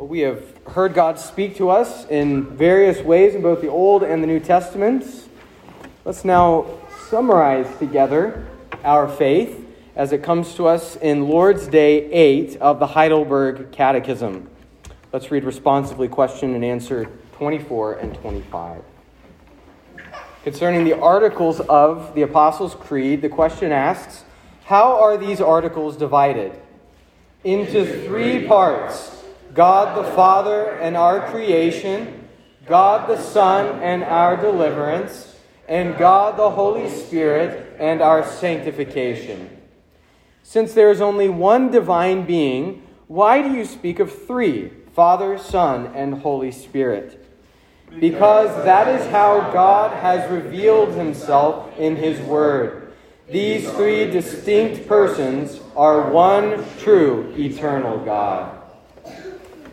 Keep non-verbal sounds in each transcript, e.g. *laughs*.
We have heard God speak to us in various ways in both the Old and the New Testaments. Let's now summarize together our faith as it comes to us in Lord's Day 8 of the Heidelberg Catechism. Let's read responsively question and answer 24 and 25. Concerning the articles of the Apostles' Creed, the question asks How are these articles divided? Into three parts God the Father and our creation, God the Son and our deliverance, and God the Holy Spirit and our sanctification. Since there is only one divine being, why do you speak of three Father, Son, and Holy Spirit? Because that is how God has revealed himself in his word. These three distinct persons are one true eternal God.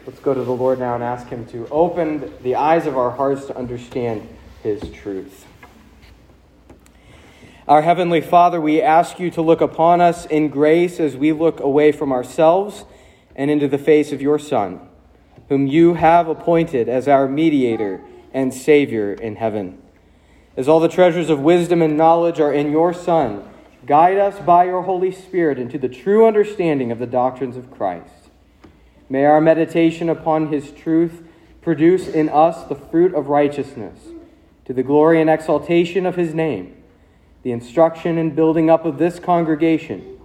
Let's go to the Lord now and ask Him to open the eyes of our hearts to understand His truth. Our Heavenly Father, we ask you to look upon us in grace as we look away from ourselves and into the face of your Son, whom you have appointed as our mediator and Savior in heaven. As all the treasures of wisdom and knowledge are in your Son, guide us by your Holy Spirit into the true understanding of the doctrines of Christ. May our meditation upon his truth produce in us the fruit of righteousness, to the glory and exaltation of his name, the instruction and building up of this congregation,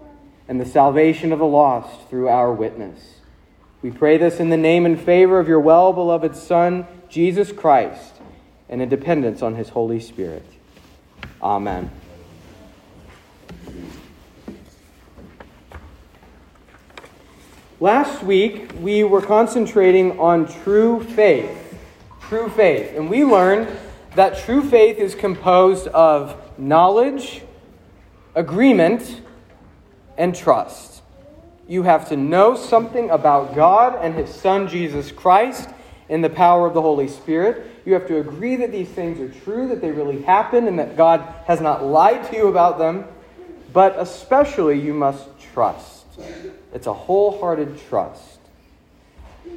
and the salvation of the lost through our witness. We pray this in the name and favor of your well beloved Son, Jesus Christ, and in dependence on his Holy Spirit. Amen. Last week, we were concentrating on true faith. True faith. And we learned that true faith is composed of knowledge, agreement, and trust. You have to know something about God and His Son, Jesus Christ, in the power of the Holy Spirit. You have to agree that these things are true, that they really happen, and that God has not lied to you about them. But especially, you must trust. It's a wholehearted trust.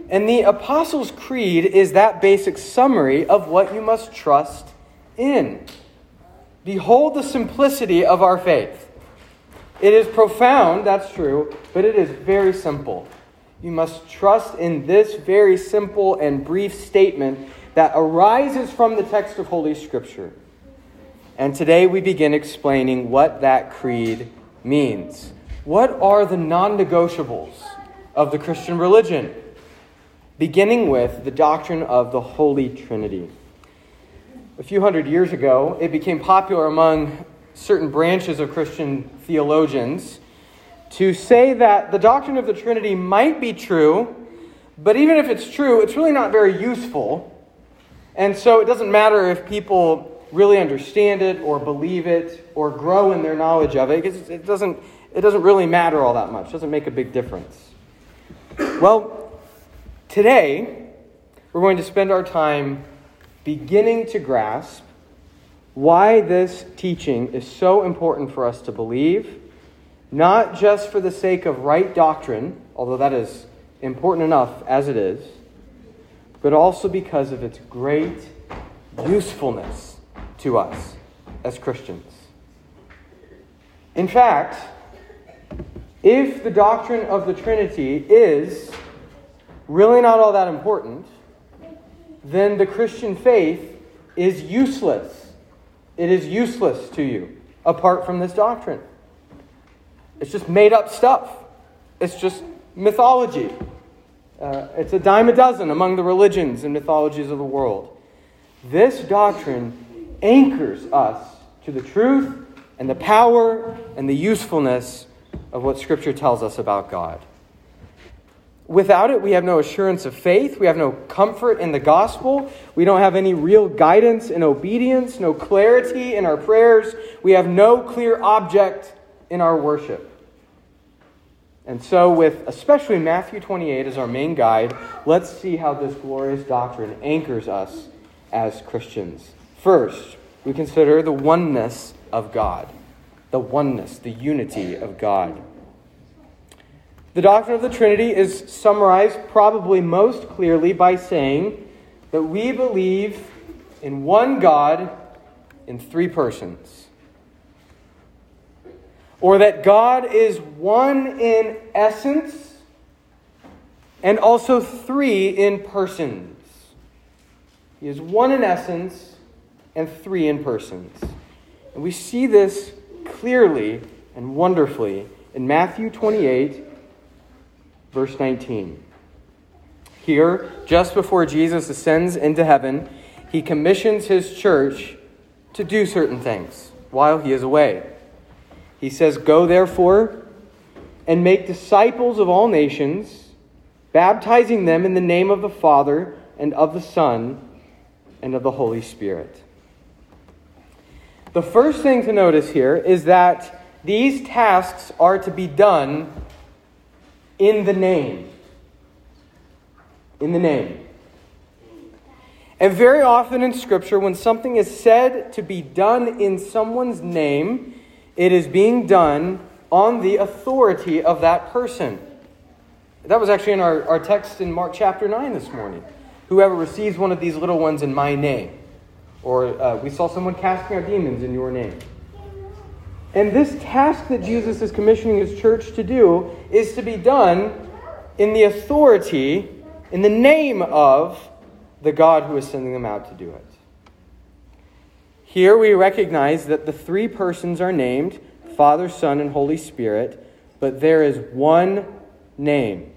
And the Apostles' Creed is that basic summary of what you must trust in. Behold the simplicity of our faith. It is profound, that's true, but it is very simple. You must trust in this very simple and brief statement that arises from the text of Holy Scripture. And today we begin explaining what that creed means. What are the non negotiables of the Christian religion? Beginning with the doctrine of the Holy Trinity. A few hundred years ago, it became popular among certain branches of Christian theologians to say that the doctrine of the Trinity might be true, but even if it's true, it's really not very useful. And so it doesn't matter if people really understand it or believe it or grow in their knowledge of it, because it doesn't it doesn't really matter all that much. It doesn't make a big difference. Well, today, we're going to spend our time beginning to grasp why this teaching is so important for us to believe, not just for the sake of right doctrine, although that is important enough as it is, but also because of its great usefulness to us as Christians. In fact, if the doctrine of the Trinity is really not all that important, then the Christian faith is useless. It is useless to you apart from this doctrine. It's just made up stuff, it's just mythology. Uh, it's a dime a dozen among the religions and mythologies of the world. This doctrine anchors us to the truth and the power and the usefulness of what Scripture tells us about God. Without it, we have no assurance of faith. We have no comfort in the gospel. We don't have any real guidance in obedience, no clarity in our prayers. We have no clear object in our worship. And so, with especially Matthew 28 as our main guide, let's see how this glorious doctrine anchors us as Christians. First, we consider the oneness of God the oneness, the unity of God. The doctrine of the Trinity is summarized probably most clearly by saying that we believe in one God in three persons. Or that God is one in essence and also three in persons. He is one in essence and three in persons. And we see this clearly and wonderfully in Matthew 28, verse 19. Here, just before Jesus ascends into heaven, he commissions his church to do certain things while he is away. He says, Go therefore and make disciples of all nations, baptizing them in the name of the Father and of the Son and of the Holy Spirit. The first thing to notice here is that these tasks are to be done in the name. In the name. And very often in Scripture, when something is said to be done in someone's name, it is being done on the authority of that person. That was actually in our, our text in Mark chapter 9 this morning. Whoever receives one of these little ones in my name. Or uh, we saw someone casting out demons in your name. And this task that Jesus is commissioning his church to do is to be done in the authority, in the name of the God who is sending them out to do it. Here we recognize that the three persons are named Father, Son, and Holy Spirit, but there is one name.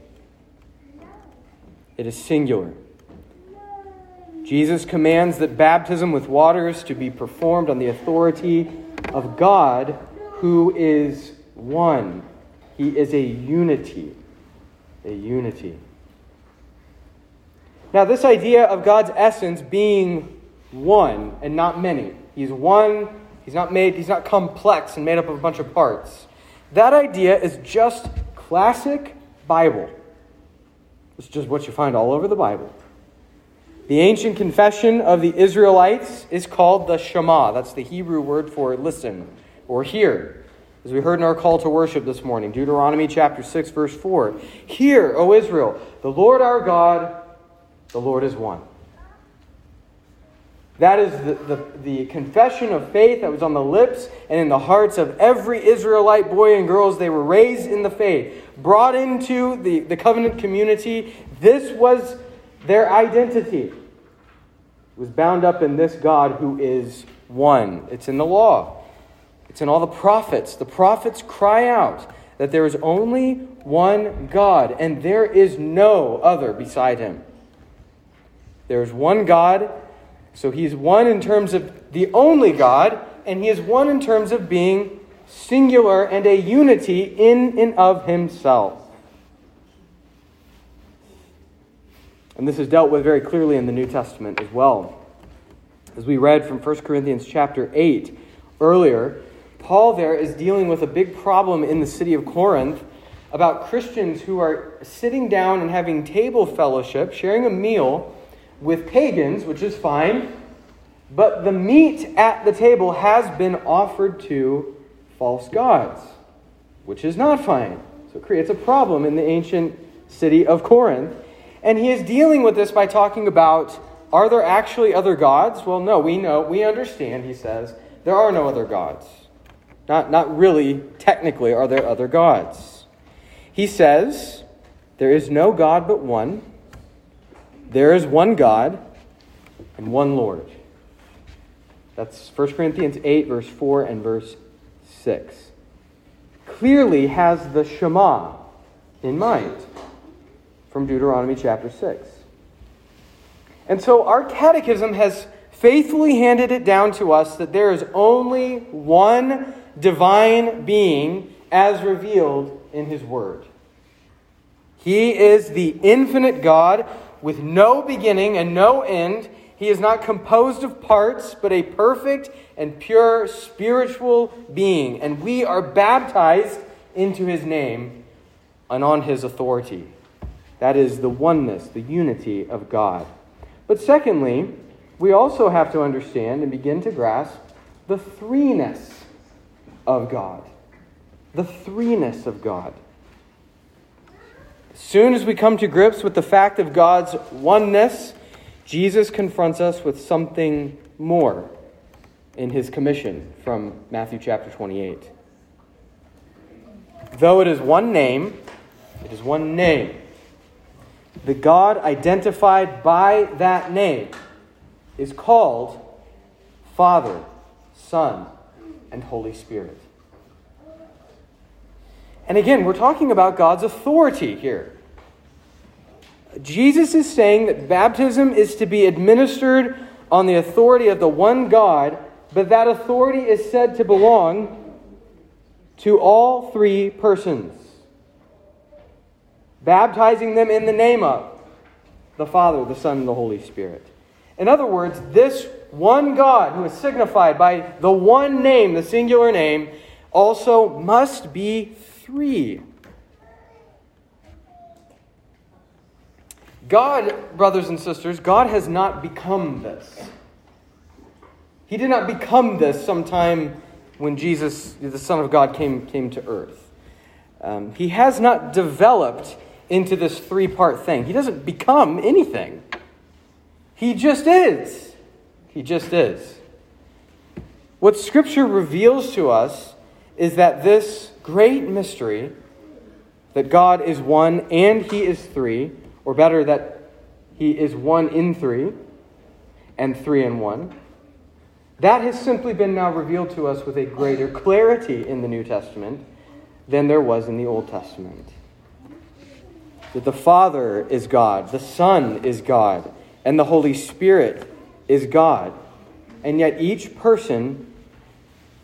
It is singular. Jesus commands that baptism with water is to be performed on the authority of God who is one. He is a unity. A unity. Now, this idea of God's essence being one and not many, He's one, He's not made, He's not complex and made up of a bunch of parts. That idea is just classic Bible. It's just what you find all over the Bible. The ancient confession of the Israelites is called the Shema. That's the Hebrew word for listen or hear. As we heard in our call to worship this morning, Deuteronomy chapter 6, verse 4. Hear, O Israel, the Lord our God, the Lord is one. That is the, the, the, confession of faith that was on the lips and in the hearts of every Israelite boy and girls. they were raised in the faith, brought into the, the covenant community. This was their identity. Was bound up in this God who is one. It's in the law. It's in all the prophets. The prophets cry out that there is only one God, and there is no other beside him. There is one God, so he is one in terms of the only God, and he is one in terms of being singular and a unity in and of himself. And this is dealt with very clearly in the New Testament as well. As we read from 1 Corinthians chapter 8 earlier, Paul there is dealing with a big problem in the city of Corinth about Christians who are sitting down and having table fellowship, sharing a meal with pagans, which is fine, but the meat at the table has been offered to false gods, which is not fine. So it creates a problem in the ancient city of Corinth. And he is dealing with this by talking about are there actually other gods? Well, no, we know, we understand, he says, there are no other gods. Not, not really, technically, are there other gods. He says, There is no God but one. There is one God and one Lord. That's 1 Corinthians 8, verse 4 and verse 6. Clearly has the Shema in mind from Deuteronomy chapter 6. And so our catechism has faithfully handed it down to us that there is only one divine being as revealed in his word. He is the infinite God with no beginning and no end. He is not composed of parts, but a perfect and pure spiritual being. And we are baptized into his name and on his authority. That is the oneness, the unity of God. But secondly, we also have to understand and begin to grasp the threeness of God. The threeness of God. As soon as we come to grips with the fact of God's oneness, Jesus confronts us with something more in his commission from Matthew chapter 28. Though it is one name, it is one name. The God identified by that name is called Father, Son, and Holy Spirit. And again, we're talking about God's authority here. Jesus is saying that baptism is to be administered on the authority of the one God, but that authority is said to belong to all three persons, baptizing them in the name of the Father, the Son, and the Holy Spirit. In other words, this one God who is signified by the one name, the singular name, also must be three. God, brothers and sisters, God has not become this. He did not become this sometime when Jesus, the Son of God, came, came to earth. Um, he has not developed into this three part thing. He doesn't become anything. He just is. He just is. What Scripture reveals to us is that this great mystery, that God is one and He is three, or better, that He is one in three and three in one, that has simply been now revealed to us with a greater clarity in the New Testament than there was in the Old Testament. That the Father is God, the Son is God, and the Holy Spirit is God. And yet each person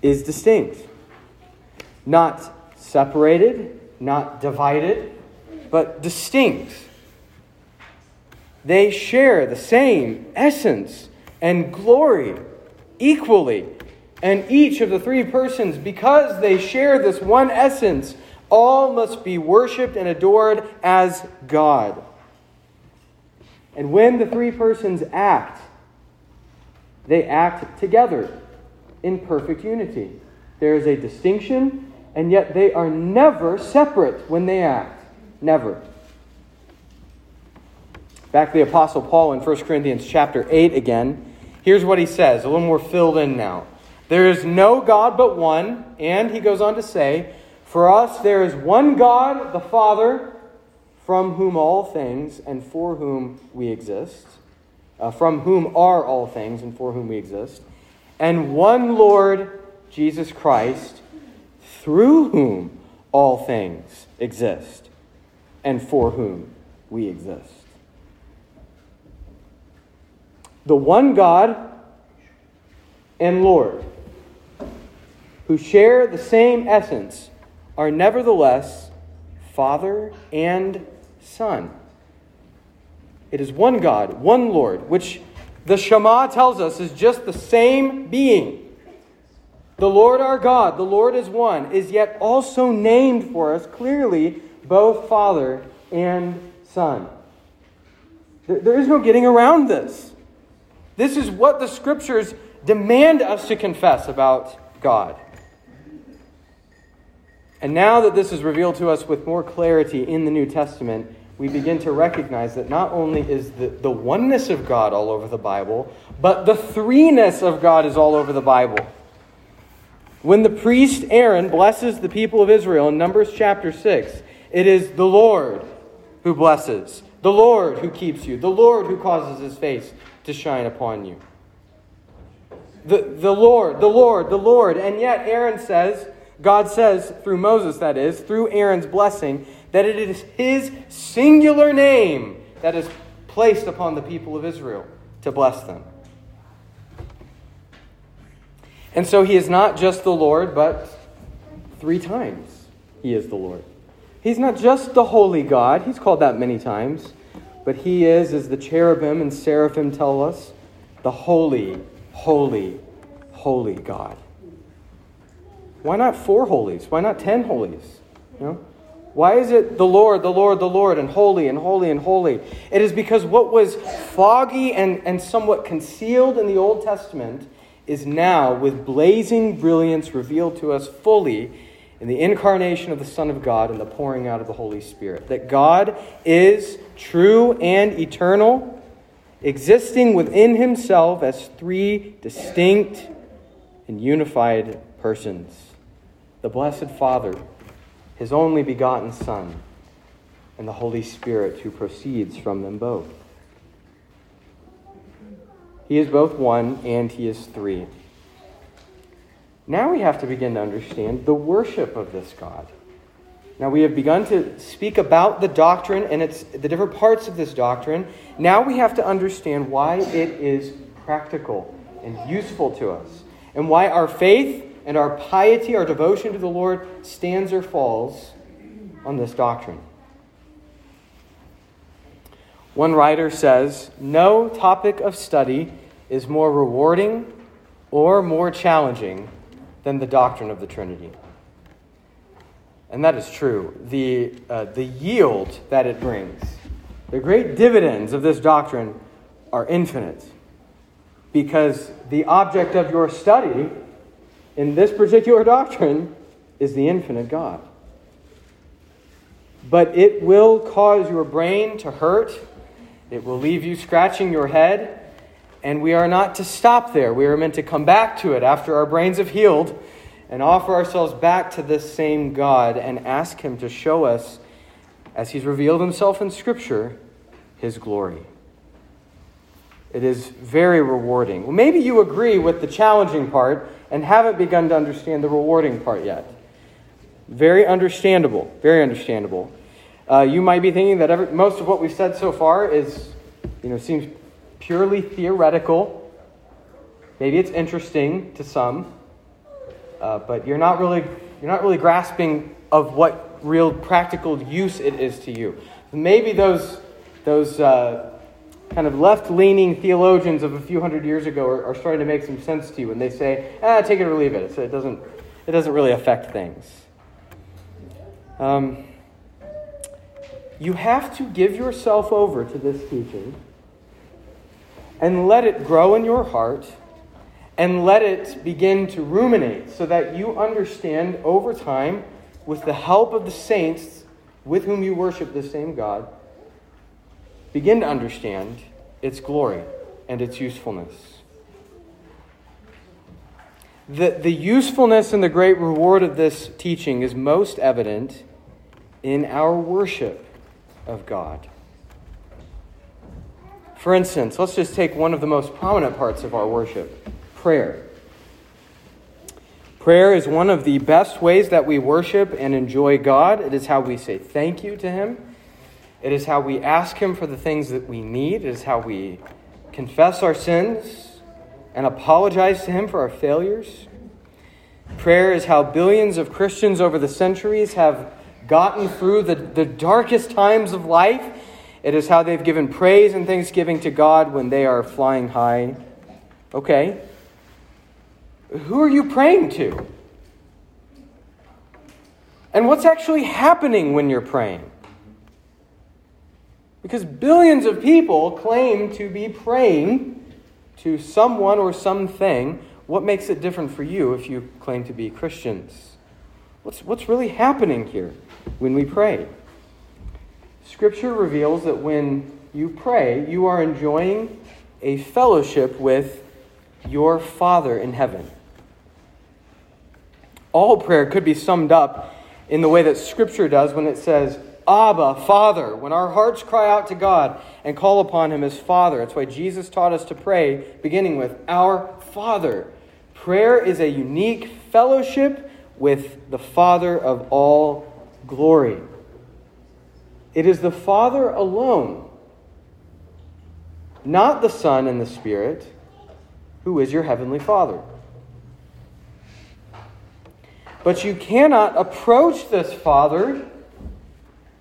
is distinct. Not separated, not divided, but distinct. They share the same essence and glory equally. And each of the three persons, because they share this one essence, all must be worshiped and adored as God. And when the three persons act, they act together in perfect unity. There is a distinction, and yet they are never separate when they act. Never. Back to the Apostle Paul in 1 Corinthians chapter 8 again. Here's what he says, a little more filled in now. There is no God but one, and he goes on to say, For us there is one God, the Father, from whom all things and for whom we exist, uh, from whom are all things and for whom we exist, and one Lord, Jesus Christ, through whom all things exist and for whom we exist. the one God and Lord, who share the same essence, are nevertheless Father and Son. It is one God, one Lord, which the Shema tells us is just the same being. The Lord our God, the Lord is one, is yet also named for us clearly both Father and Son. There is no getting around this. This is what the scriptures demand us to confess about God. And now that this is revealed to us with more clarity in the New Testament, we begin to recognize that not only is the, the oneness of God all over the Bible, but the threeness of God is all over the Bible. When the priest Aaron blesses the people of Israel in Numbers chapter 6, it is the Lord who blesses, the Lord who keeps you, the Lord who causes his face to shine upon you. The, the Lord, the Lord, the Lord. And yet, Aaron says, God says, through Moses, that is, through Aaron's blessing, that it is his singular name that is placed upon the people of Israel to bless them. And so he is not just the Lord, but three times he is the Lord. He's not just the holy God, he's called that many times. But he is, as the cherubim and seraphim tell us, the holy, holy, holy God. Why not four holies? Why not ten holies? You know? Why is it the Lord, the Lord, the Lord, and holy and holy and holy? It is because what was foggy and, and somewhat concealed in the Old Testament is now, with blazing brilliance, revealed to us fully in the incarnation of the Son of God and the pouring out of the Holy Spirit. That God is true and eternal, existing within himself as three distinct and unified persons the Blessed Father, his only begotten Son, and the Holy Spirit who proceeds from them both. He is both one and he is three. Now we have to begin to understand the worship of this God. Now we have begun to speak about the doctrine and its the different parts of this doctrine. Now we have to understand why it is practical and useful to us, and why our faith and our piety, our devotion to the Lord stands or falls on this doctrine. One writer says, No topic of study is more rewarding or more challenging than the doctrine of the Trinity. And that is true. The, uh, the yield that it brings, the great dividends of this doctrine are infinite. Because the object of your study in this particular *laughs* doctrine is the infinite God. But it will cause your brain to hurt, it will leave you scratching your head and we are not to stop there. We are meant to come back to it after our brains have healed and offer ourselves back to this same God and ask Him to show us, as He's revealed Himself in Scripture, His glory. It is very rewarding. Well, maybe you agree with the challenging part and haven't begun to understand the rewarding part yet. Very understandable. Very understandable. Uh, you might be thinking that every, most of what we've said so far is, you know, seems purely theoretical. Maybe it's interesting to some, uh, but you're not really you're not really grasping of what real practical use it is to you. Maybe those those uh, kind of left-leaning theologians of a few hundred years ago are, are, starting to make some sense to you when they say, "Ah, take it or leave it." So it doesn't it doesn't really affect things. Um, you have to give yourself over to this teaching and let it grow in your heart and let it begin to ruminate so that you understand over time, with the help of the saints with whom you worship the same God, begin to understand its glory and its usefulness. The, the usefulness and the great reward of this teaching is most evident in our worship of God. For instance, let's just take one of the most prominent parts of our worship prayer. Prayer is one of the best ways that we worship and enjoy God. It is how we say thank you to Him. It is how we ask Him for the things that we need. It is how we confess our sins and apologize to Him for our failures. Prayer is how billions of Christians over the centuries have gotten through the, the darkest times of life it is how they've given praise and thanksgiving to God when they are flying high. Okay. Who are you praying to? And what's actually happening when you're praying? Because billions of people claim to be praying to someone or something. What makes it different for you if you claim to be Christians? What's, what's really happening here when we pray? Scripture reveals that when you pray, you are enjoying a fellowship with your Father in heaven. All prayer could be summed up in the way that Scripture does when it says, Abba, Father, when our hearts cry out to God and call upon Him as Father. That's why Jesus taught us to pray, beginning with Our Father. Prayer is a unique fellowship with the Father of all glory. It is the Father alone, not the Son and the Spirit, who is your heavenly Father. But you cannot approach this Father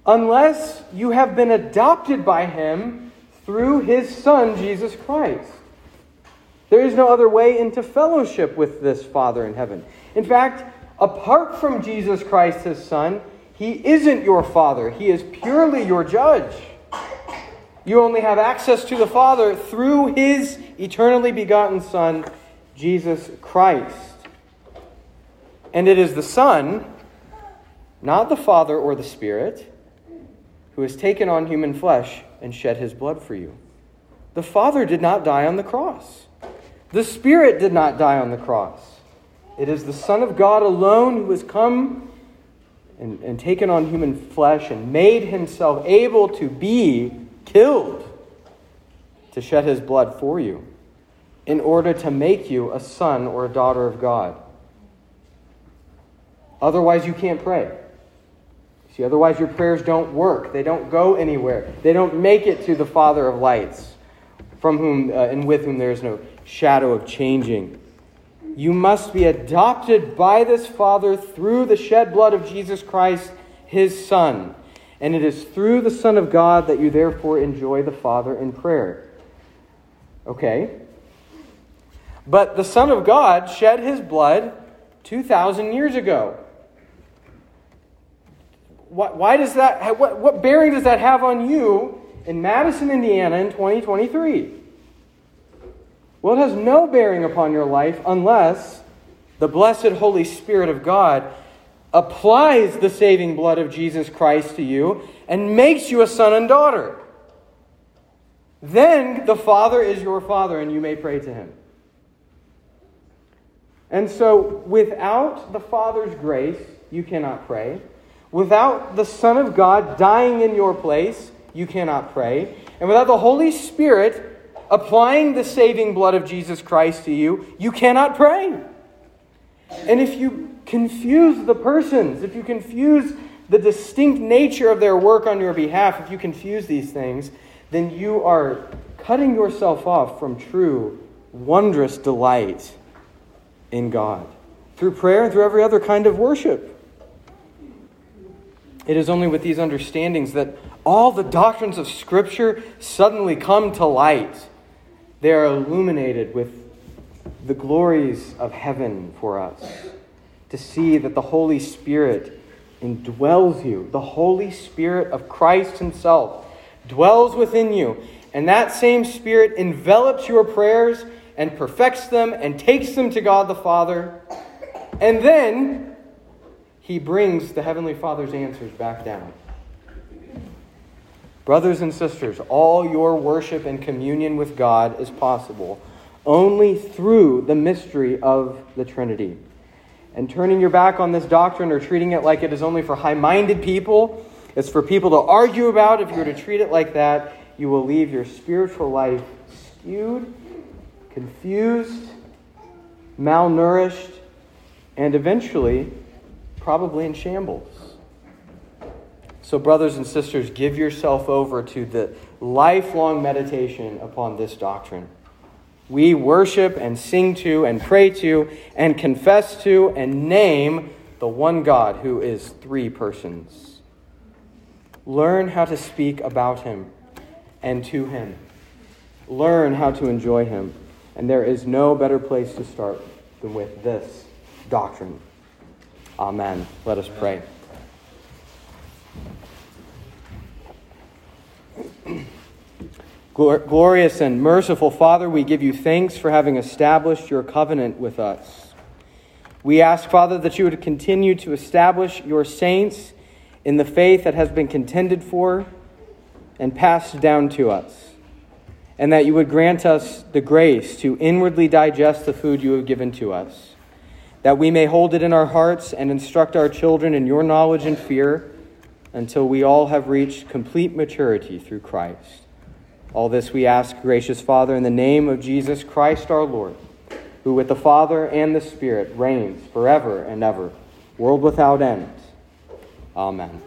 unless you have been adopted by Him through His Son, Jesus Christ. There is no other way into fellowship with this Father in heaven. In fact, apart from Jesus Christ, His Son, he isn't your father, He is purely your judge. You only have access to the Father through His eternally begotten Son, Jesus Christ. And it is the Son not the Father or the Spirit, who has taken on human flesh and shed his blood for you. The Father did not die on the cross. The Spirit did not die on the cross. It is the Son of God alone who has come and, and taken on human flesh and made himself able to be killed to shed his blood for you in order to make you a son or a daughter of God. Otherwise, you can't pray. See, otherwise, your prayers don't work. They don't go anywhere. They don't make it to the Father of lights, from whom uh, and with whom there is no shadow of changing. You must be adopted by this Father through the shed blood of Jesus Christ, his Son. And it is through the Son of God that you therefore enjoy the Father in prayer. Okay? But the Son of God shed his blood 2,000 years ago. Why, why does that, what, what bearing does that have on you in Madison, Indiana in 2023? Well, it has no bearing upon your life unless the blessed Holy Spirit of God applies the saving blood of Jesus Christ to you and makes you a son and daughter. Then the Father is your Father and you may pray to him. And so, without the Father's grace, you cannot pray. Without the Son of God dying in your place, you cannot pray. And without the Holy Spirit applying the saving blood of Jesus Christ to you, you cannot pray. And if you confuse the persons, if you confuse the distinct nature of their work on your behalf, if you confuse these things, then you are cutting yourself off from true, wondrous delight in God through prayer and through every other kind of worship. It is only with these understandings that all the doctrines of Scripture suddenly come to light they are illuminated with the glories of heaven for us. To see that the Holy Spirit indwells you. The Holy Spirit of Christ Himself dwells within you. And that same Spirit envelops your prayers and perfects them and takes them to God the Father. And then He brings the Heavenly Father's answers back down. Brothers and sisters, all your worship and communion with God is possible only through the mystery of the Trinity. And turning your back on this doctrine or treating it like it is only for high minded people, it's for people to argue about. If you were to treat it like that, you will leave your spiritual life skewed, confused, malnourished, and eventually probably in shambles. So, brothers and sisters, give yourself over to the lifelong meditation upon this doctrine. We worship and sing to and pray to and confess to and name the one God who is three persons. Learn how to speak about him and to him. Learn how to enjoy him. And there is no better place to start than with this doctrine. Amen. Let us pray. Glorious and merciful Father, we give you thanks for having established your covenant with us. We ask, Father, that you would continue to establish your saints in the faith that has been contended for and passed down to us, and that you would grant us the grace to inwardly digest the food you have given to us, that we may hold it in our hearts and instruct our children in your knowledge and fear until we all have reached complete maturity through Christ. All this we ask, gracious Father, in the name of Jesus Christ our Lord, who with the Father and the Spirit reigns forever and ever, world without end. Amen.